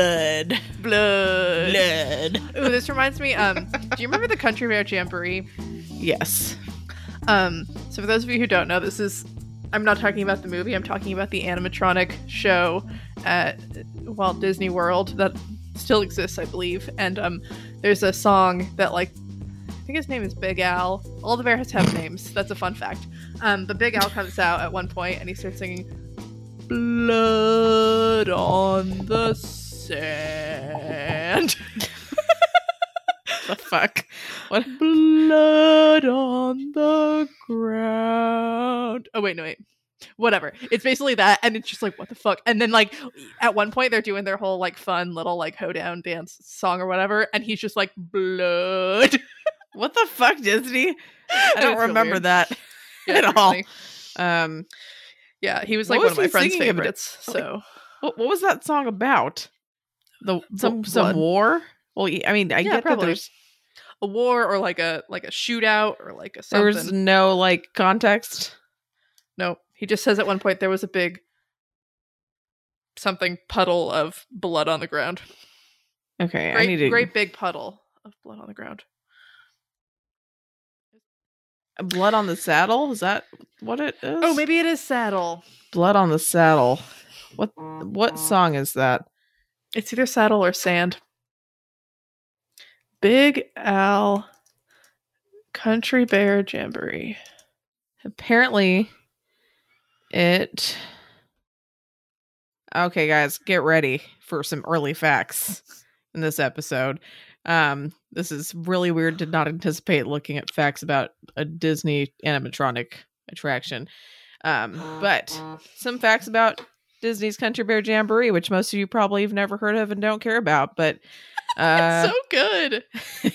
blood, Blood. blood. Ooh, this reminds me. Um, do you remember the Country Bear Jamboree? Yes. Um, so for those of you who don't know, this is I'm not talking about the movie. I'm talking about the animatronic show at Walt Disney World that still exists, I believe. And um, there's a song that like I think his name is Big Al. All the bears have names. That's a fun fact. Um, but Big Al comes out at one point and he starts singing "Blood on the Sand." The fuck? What? blood on the ground. Oh wait, no wait. Whatever. It's basically that, and it's just like what the fuck. And then like at one point they're doing their whole like fun little like hoedown dance song or whatever, and he's just like blood. What the fuck, Disney? I don't remember weird. that Yeah, at all. Um, Yeah, he was What like was one of my friend's singing about? favorites. So what, what was that song about? The some some war? Well, I mean, I Yeah, get that there's a war or like a like a shootout or like a something. was no like context. No, he just says at one point there was a big something puddle of blood on the ground. Okay, I Great, need to great big puddle of blood on the ground. blood on the saddle. Is that what it is? Oh, maybe it is saddle. blood on the saddle. What what song is that? It's either saddle or sand. Big Al Country Bear Jamboree. Apparently, it. Okay, guys, get ready for some early facts in this episode. Um, this is really weird. Did not anticipate looking at facts about a Disney animatronic attraction. Um, but some facts about Disney's Country Bear Jamboree, which most of you probably have never heard of and don't care about. But uh, so good.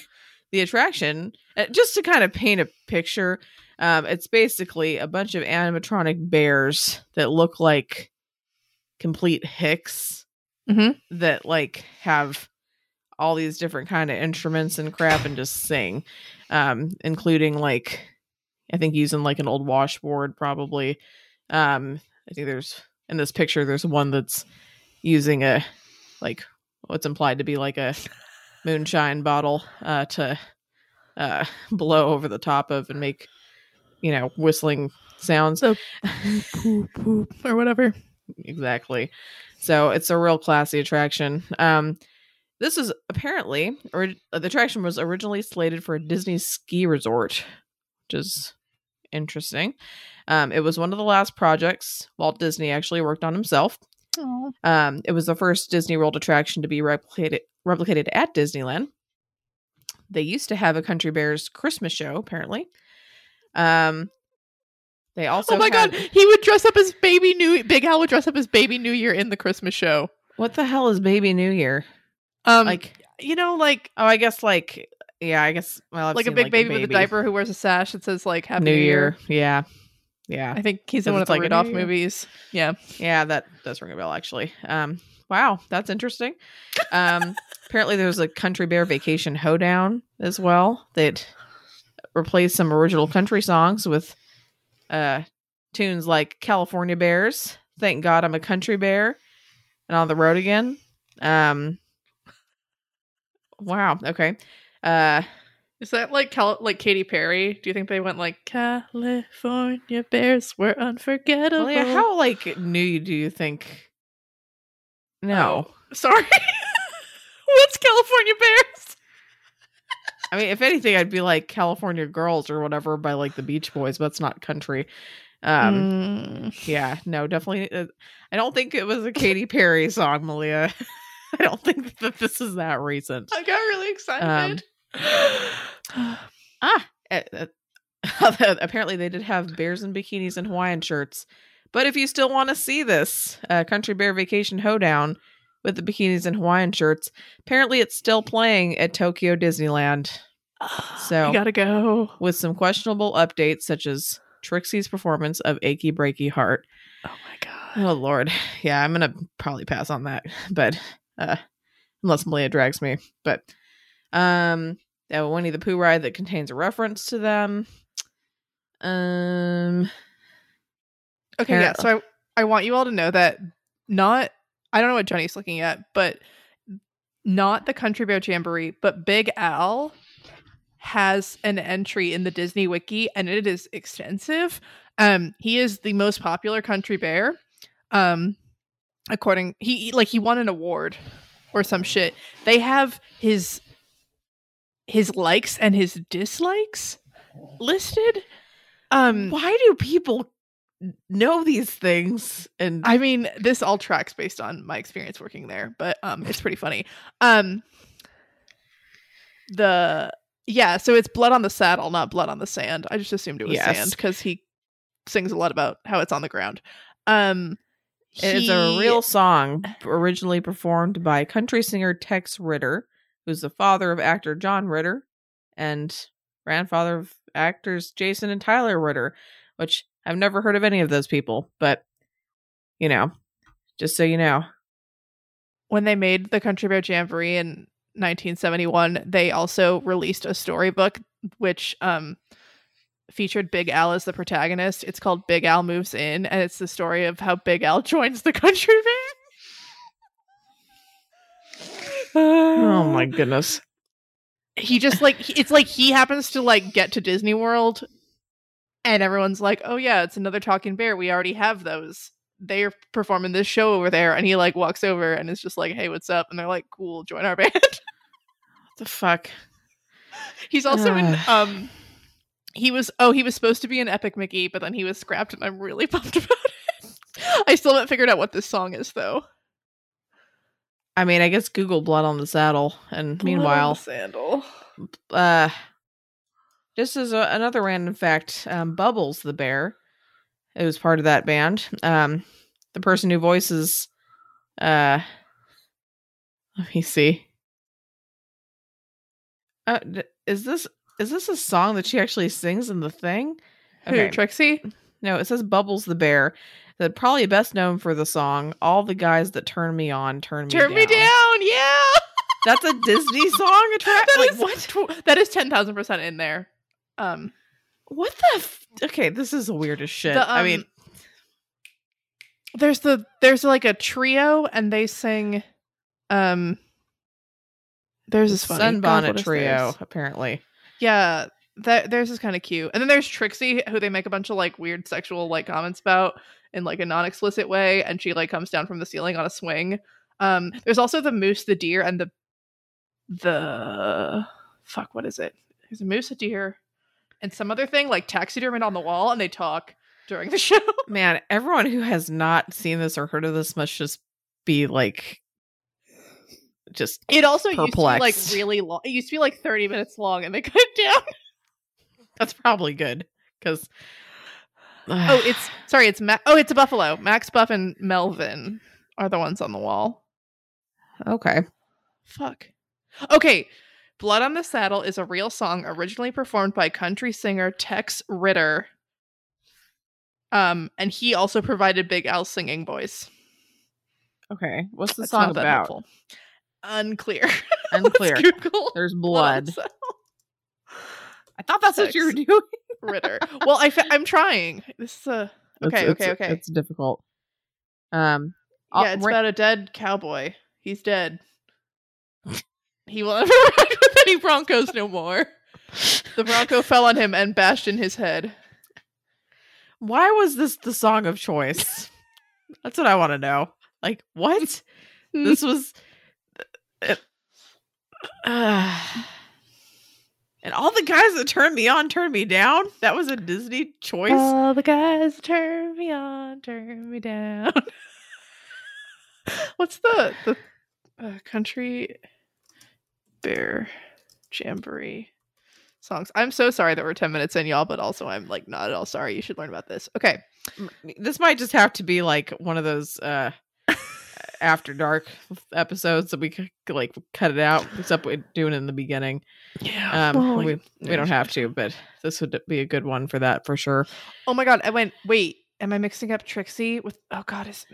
the attraction, uh, just to kind of paint a picture, um, it's basically a bunch of animatronic bears that look like complete hicks Mhm. that like have all these different kind of instruments and crap and just sing, um, including like I think using like an old washboard probably. Um, I think there's in this picture there's one that's using a like what's implied to be like a moonshine bottle uh, to uh, blow over the top of and make you know whistling sounds. So poop poop or whatever. exactly. So it's a real classy attraction. Um this is apparently or the attraction was originally slated for a disney ski resort which is interesting um it was one of the last projects walt disney actually worked on himself um, it was the first Disney World attraction to be replicated replicated at Disneyland. They used to have a Country Bears Christmas show, apparently. Um, they also oh my had- god, he would dress up as baby new Big Al would dress up as baby New Year in the Christmas show. What the hell is Baby New Year? Um Like, you know like oh, I guess like yeah, I guess well, I've like a big baby, with a diaper who wears a sash that says like Happy New Year. Yeah, yeah, I think he's in one of the like a Rudolph New Year. movies. Yeah. yeah. That does ring a bell, actually. Um, wow, that's interesting. Um, apparently there's a Country Bear Vacation Hoedown as well that replaced some original country songs with uh tunes like California Bears, Thank God I'm a Country Bear, and On the Road Again. Um Wow, okay. Uh Is that like Cal- like Katy Perry? Do you think they went like California Bears were unforgettable? well, yeah, how like new do you think No. Oh, sorry. What's California Bears? I mean, if anything, I'd be like California Girls or whatever by like the Beach Boys, but it's not country. Um, Mm. yeah, no, definitely. Uh, I don't think it was a Katy Perry song, Malia. I don't think that this is that recent. I got really excited. Ah, uh, uh, apparently they did have bears in bikinis and Hawaiian shirts. But if you still want to see this uh, Country Bear Vacation Hoedown with the bikinis and Hawaiian shirts, apparently it's still playing at Tokyo Disneyland So- you gotta go. with some questionable updates such as Trixie's performance of Achy Breaky Heart. Oh my god. Oh lord. Yeah, I'm gonna probably pass on that. But uh unless Malia drags me. But um a Winnie the Pooh ride that contains a reference to them. Um Okay, yeah. So I I want you all to know that not I don't know what Johnny's looking at, but not the Country Bear Jamboree, but Big Al has an entry in the Disney Wiki, and it is extensive. Um, he is the most popular country bear. Um, according he like he won an award or some shit. They have his his likes and his dislikes listed. Um, Why do people know these things? And I mean, this all tracks based on my experience working there, but um it's pretty funny. Um the yeah, so it's blood on the saddle, not blood on the sand. I just assumed it was Yes. sand because he sings a lot about how it's on the ground. Um It's a real song originally performed by country singer Tex Ritter, who's the father of actor John Ritter and grandfather of actors Jason and Tyler Ritter, which I've never heard of any of those people, but you know, just so you know. when they made the Country Bear Jamboree in 1971, they also released a storybook which um featured Big Al as the protagonist. It's called Big Al Moves In, and it's the story of how Big Al joins the Country Bear. Oh my goodness. He just like he- it's like he happens to like get to Disney World, and everyone's like, "Oh yeah, it's another talking bear. We already have those." They're performing this show over there, and he like walks over and is just like, "Hey, what's up?" And they're like, "Cool, join our band." What the fuck? He's also in um he was oh he was supposed to be an Epic Mickey, but then he was scrapped and I'm really pumped about it. I still haven't figured out what this song is though. I mean, I guess Google blood on the saddle and meanwhile, sandal. uh just as a, another random fact um bubbles the bear it was part of that band um the person who voices uh let me see uh is this is this a song that she actually sings in the thing Who, Trixie? no it says bubbles the bear that probably best known for the song all the guys that turn me on turn me Turn down me down, yeah. that's a disney song a track That like is what tw- that is ten thousand percent in there. Um What the? F- okay, this is the weirdest shit. the, I mean, um, there's the there's like a trio and they sing um there's this funny Sunbonnet is Trio, theirs? apparently. Yeah, that theirs is kind of cute. And then there's Trixie, who they make a bunch of like weird sexual like comments about in like a non-explicit way, and she like comes down from the ceiling on a swing. Um, there's also the moose, the deer, and the the fuck, what is it? There's a moose, a deer, and some other thing like taxidermied on the wall, and they talk during the show. Man, everyone who has not seen this or heard of this must just be like, just It also used to be like really long. It used to be like 30 minutes long, and they cut it down. that's probably good because. Oh, it's sorry, it's Ma- oh, it's a buffalo. Max Buff and Melvin are the ones on the wall. okay. Fuck. Okay. Blood on the Saddle is a real song originally performed by country singer Tex Ritter. Um, and he also provided Big Al's singing voice. Okay. What's the That's song about? helpful. Unclear. Unclear. There's Blood blood. the. I thought that's what you were doing. Ritter. Well, I fa- I'm trying. This is a okay, It's- okay, it's- okay. It's difficult. Um. Yeah, it's about a dead cowboy. He's dead. he will never ride with any Broncos no more. The Bronco fell on him and bashed in his head. Why was this the song of choice? That's what I want to know. Like, what? this was. uh, uh, and all the guys that turned me on turned me down. That was a Disney choice. All the guys turn me on, turn me down. What's the the uh, country bear jamboree songs? I'm so sorry that we're 10 minutes in, y'all, but also I'm like not at all sorry. You should learn about this. Okay. this might just have to be like one of those uh after dark episodes that we c- like cut it out except we're doing it in the beginning. Yeah. um we, we don't have to but this would be a good one for that for sure. Oh my god, I went, wait, am I mixing up Trixie with oh god, is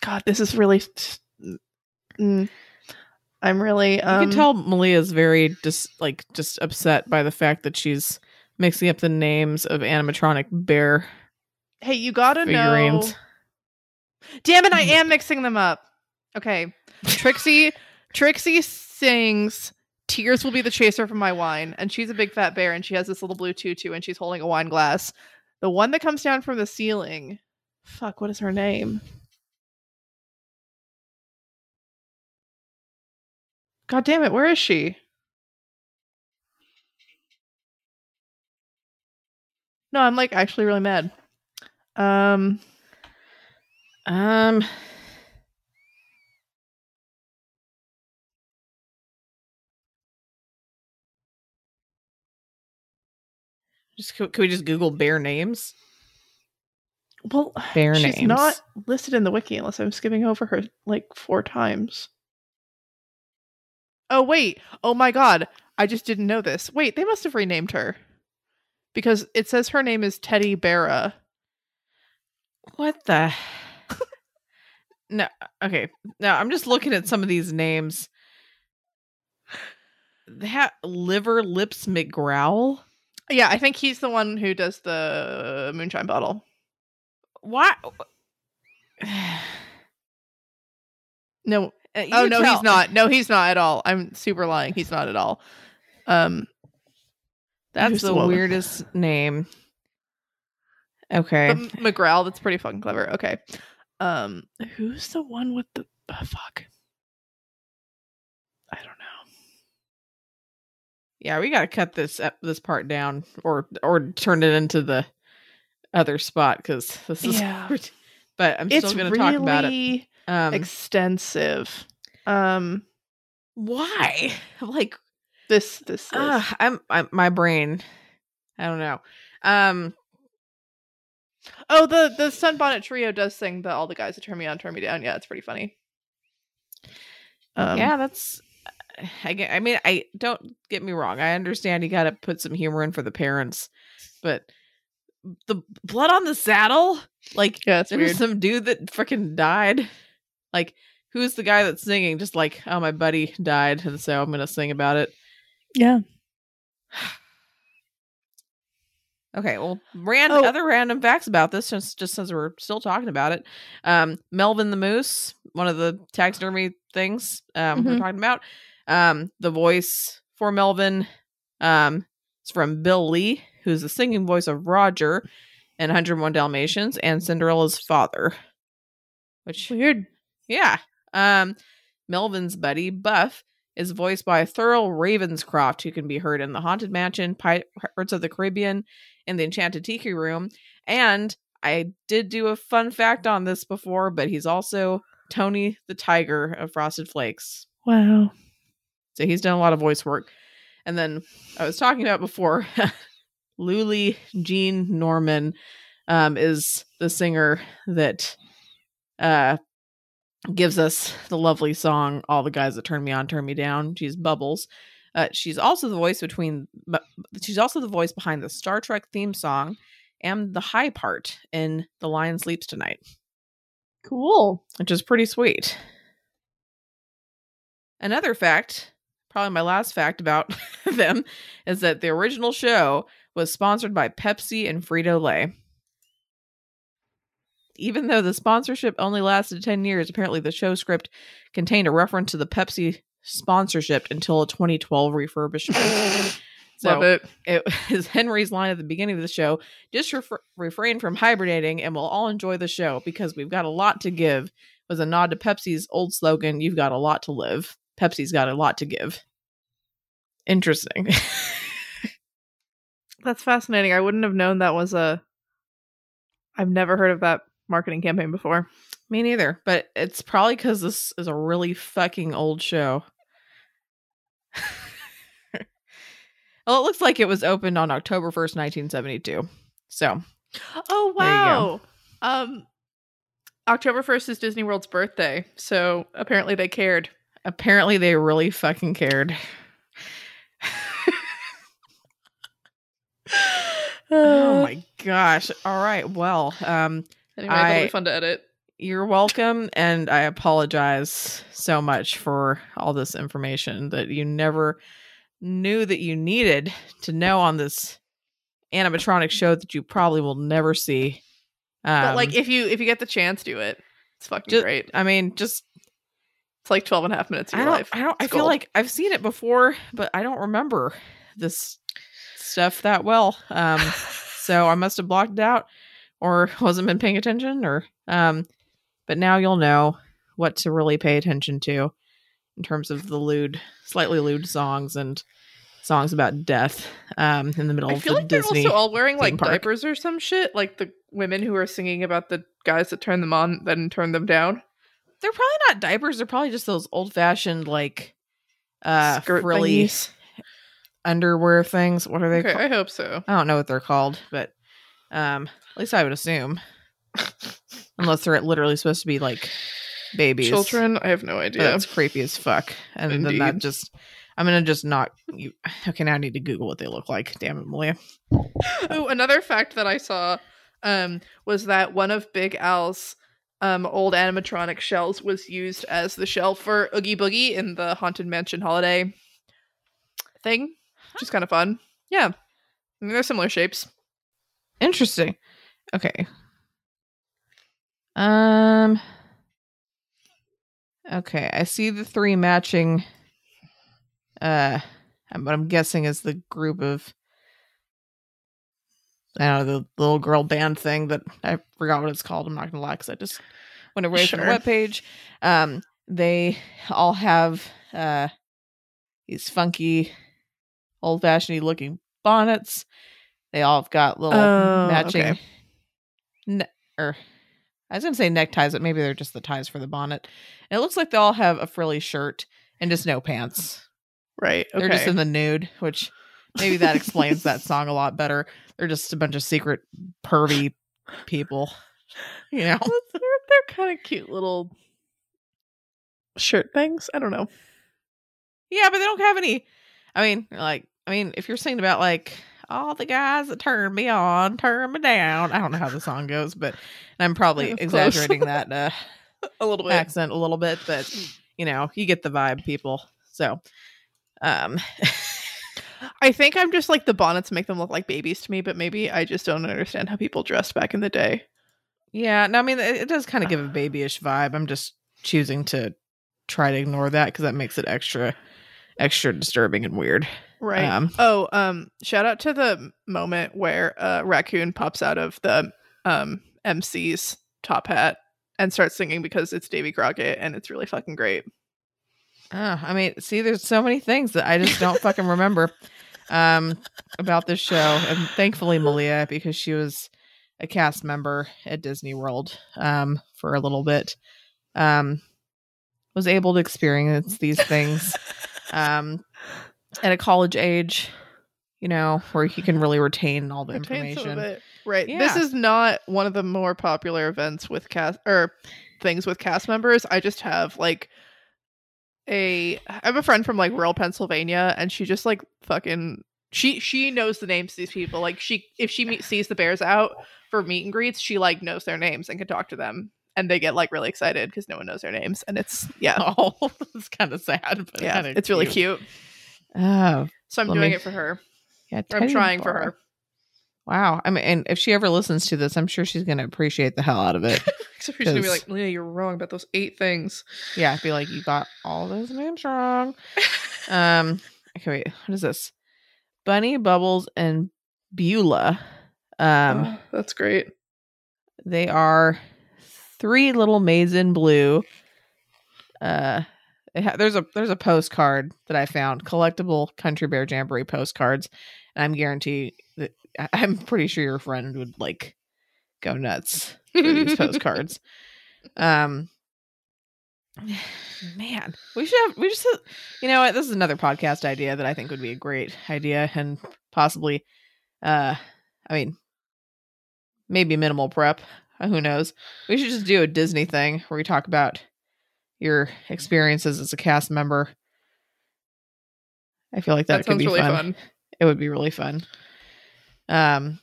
God, this is really mm, I'm really um you can tell malia's very just like just upset by the fact that she's mixing up the names of animatronic bear Hey, you gotta figurines. know Damn it, I am mixing them up. Okay. Trixie Trixie sings Tears will be the chaser for my wine, and she's a big fat bear and she has this little blue tutu and she's holding a wine glass. The one that comes down from the ceiling. Fuck, what is her name? God damn it, where is she? No, I'm like actually really mad. Um Um. Just can we just Google bear names? well Bear she's names. not listed in the wiki unless I'm skipping over her like four times. Oh wait. Oh my god. I just didn't know this. Wait, they must have renamed her. Because it says her name is Teddi Barra. What the? No. Okay. Now I'm just looking at some of these names. That liver lips McGrowl. Yeah, I think he's the one who does the moonshine bottle. Why? No, Uh, oh no, tell- he's not. No, he's not at all. I'm super lying. He's not at all. Um, That's the, weirdest name. Okay. but McGraw. That's pretty fucking clever. Okay. Um, who's the one with the oh, fuck? I don't know. Yeah, we got to cut this ep- this part down or or turn it into the other spot because this is. Yeah. But I'm It's still going to really talk about it. Um, extensive. Um, why? Like, this this is. uh, I'm, I'm my brain. I don't know. Um, oh, the the Sunbonnet Trio does sing the "All the Guys That Turn Me On, Turn Me Down." Yeah, it's pretty funny. Um, yeah, that's. I, I mean, I don't get me wrong. I understand you got to put some humor in for the parents, but the blood on the saddle, like yeah, it's There weird. was some dude that freaking died. Like, who's the guy that's singing? Just like, oh, my buddy died, and so I'm gonna sing about it. yeah. Okay, well, ran Oh. other random facts about this, just just since we're still talking about it. Um, Melvin the Moose, one of the taxidermy things um, we're Mhm. talking about. Um, the voice for Melvin, um, is from Bill Lee, who's the singing voice of Roger in 101 Dalmatians and Cinderella's father. Which Weird. Yeah. Um, Melvin's buddy, Buff, is voiced by Thurl Ravenscroft, who can be heard in The Haunted Mansion, Pi- Pirates of the Caribbean, and The Enchanted Tiki Room. And I did do a fun fact on this before, but he's also Tony the Tiger of Frosted Flakes. Wow. So he's done a lot of voice work. And then I was talking about before, Loulie Jean Norman um, is the singer that uh, gives us the lovely song "All the Guys That Turn Me On, Turn Me Down." She's Bubbles. Uh, she's also the voice between. She's also the voice behind the Star Trek theme song and the high part in "The Lion Sleeps Tonight," Cool. which is pretty sweet. Another fact, probably my last fact about them, is that the original show was sponsored by Pepsi and Frito Lay. Even though the sponsorship only lasted 10 years, apparently the show script contained a reference to the Pepsi sponsorship until a 2012 refurbishment. So Love it. it is Henry's line at the beginning of the show just refer- refrain from hibernating and we'll all enjoy the show because we've got a lot to give was a nod to Pepsi's old slogan, You've got a lot to live. Pepsi's got a lot to give. Interesting. That's fascinating. I wouldn't have known that was a. I've never heard of that marketing campaign before. Me neither, but it's probably because this is a really fucking old show. well, it looks like it was opened on October 1st, 1972. So, Oh There you go. wow. Um, October first is Disney World's birthday, so apparently they cared. apparently they really fucking cared. oh my gosh. All right. Well, um Anyway, that'll I- be fun to edit. You're welcome and I apologize so much for all this information that you never knew that you needed to know on this animatronic show that you probably will never see. Um, but like, if you if you get the chance, do it. It's fucking ju- great. I mean, just It's like 12 and a half minutes of I your don't. life. I don't. I It's feel gold. like I've seen it before, but I don't remember this stuff that well. Um, so I must have blocked it out, or wasn't been paying attention, or um. But now you'll know what to really pay attention to in terms of the lewd, slightly lewd songs and songs about death. Um, in the middle of the floor. I of feel the like Disney. they're also all wearing like park. diapers or some shit. Like the women who are singing about the guys that turn them on, then turn them down. they're probably not diapers. They're probably just those old fashioned like uh Skirt frilly thingies. underwear things. What are they Okay, called? I hope so. I don't know what they're called, but um, at least I would assume, unless they're literally supposed to be like babies. Children, I have no idea. That's creepy as fuck. And then that just, I'm gonna just not. You okay? Now I need to Google what they look like. Damn it, Malia. Oh, another fact that I saw um, was that one of Big Al's um, old animatronic shells was used as the shell for Oogie Boogie in the Haunted Mansion holiday thing, which is kind of fun. Yeah, I mean, they're similar shapes. Interesting. Okay. Um. Okay, I see the three matching. Uh, um, what I'm guessing is the group of. I don't know the little girl band thing that I forgot what it's called. I'm not gonna lie because I just went away from the Sure. webpage. Um, they all have uh these funky, old fashioned looking bonnets. They all have got little Oh, matching okay. ne- or I was gonna say neckties, but maybe they're just the ties for the bonnet. And it looks like they all have a frilly shirt and just no pants. Right. Okay. They're just in the nude, which maybe that explains that song a lot better. They're just a bunch of secret pervy people. You know? They're they're kind of cute little shirt things. I don't know. Yeah, but they don't have any I mean, like I mean, if you're singing about like all the guys that turn me on, turn me down. I don't know how the song goes, but I'm probably exaggerating that uh A little bit. accent a little bit, but you know, you get the vibe, people. So, um, I think I'm just like the bonnets make them look like babies to me, but maybe I just don't understand how people dressed back in the day. yeah, no, I mean, it, it does kind of give a babyish vibe. I'm just choosing to try to ignore that because that makes it extra, extra disturbing and weird. Right. Um, oh, um, shout out to the moment where uh raccoon pops out of the um MC's top hat and starts singing because it's Davy Crockett and it's really fucking great. Oh, I mean, see, there's so many things that I just don't fucking remember um, about this show. And thankfully, Malia, because she was a cast member at Disney World um, for a little bit, um, was able to experience these things um, at a college age, you know, where he can really retain all the Retain information. Right. This is not one of the more popular events with cast or things with cast members. I just have like a I have a friend from like rural Pennsylvania and she just like fucking she she knows the names of these people. Like she if she meet, sees the bears out for meet and greets, she like knows their names and can talk to them and they get like really excited because no one knows their names and it's yeah. Oh, it's kind of sad, but yeah, it's really cute. Oh, So I'm doing me- it for her. yeah. I'm trying for her. Wow. I mean, and if she ever listens to this, I'm sure she's going to appreciate the hell out of it. Except she's gonna be 'Cause- like, Leah, you're wrong about those eight things. yeah, I'd be like, you got all those names wrong. Um, okay, wait, what is this? Bunny, Bubbles, and Beulah. Um, Oh, that's great. they are three little maids in blue. Uh, ha- there's a there's a postcard that I found, collectible Country Bear Jamboree postcards, and I'm guarantee that I'm pretty sure your friend would like go nuts for these postcards. Um, man, we should have we just have, you know what? This is another podcast idea that I think would be a great idea and possibly, uh, I mean, maybe minimal prep. Who knows? We should just do a Disney thing where we talk about your experiences as a cast member. I feel like that, That, could sounds be really fun. fun. It would be really fun. Um,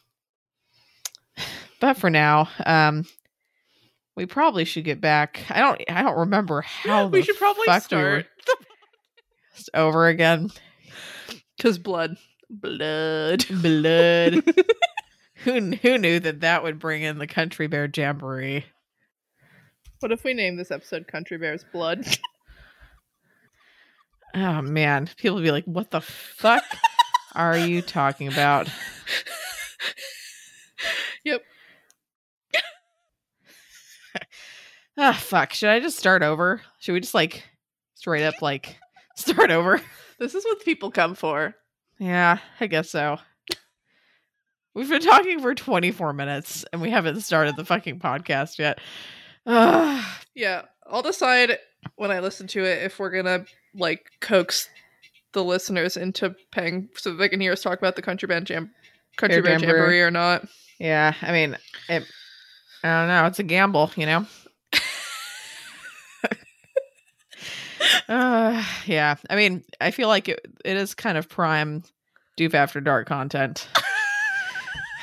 but for now, um, we probably should get back. I don't. I don't remember how we should probably fuck we start just over again. because blood, blood, Blood. who who knew that that would bring in the Country Bear Jamboree? What if we name this episode "Country Bears Blood"? Oh man, people would be like, "What the fuck are you talking about?" Yep. Ah, fuck. Should I just start over? Should we just like straight up like start over? This is what people come for. Yeah, I guess so. We've been talking for 24 minutes and we haven't started the fucking podcast yet. Ugh. Yeah, I'll decide when I listen to it if we're gonna like coax the listeners into paying so they can hear us talk about the country band jam, country band Jamboree. jamboree or not. yeah, I mean, it, I don't know. It's a gamble, you know? uh, yeah, I mean, I feel like it, it is kind of prime Doof After Dark content.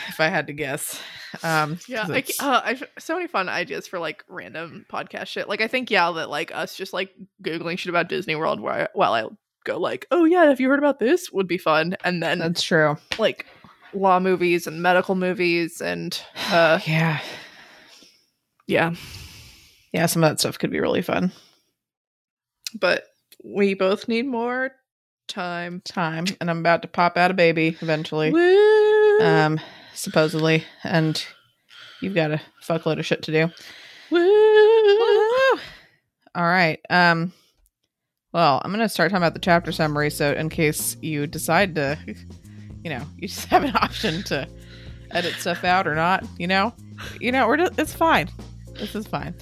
If I had to guess. Um, Yeah, I, uh, I've so many fun ideas for like random podcast shit. Like I think yeah that like us just like googling shit about Disney World while I, while I go like oh yeah have you heard about this would be fun and then that's true. like law movies and medical movies and uh yeah. yeah Yeah, some of that stuff could be really fun. but we both need more time. Time, and I'm about to pop out a baby eventually. Woo! Um, supposedly, and you've got a fuckload of shit to do. Woo! All right. Um, well, I'm gonna start talking about the chapter summary. So, in case you decide to, you know, you just have an option to edit stuff out or not, you know, you know, we're just, it's fine. This is fine.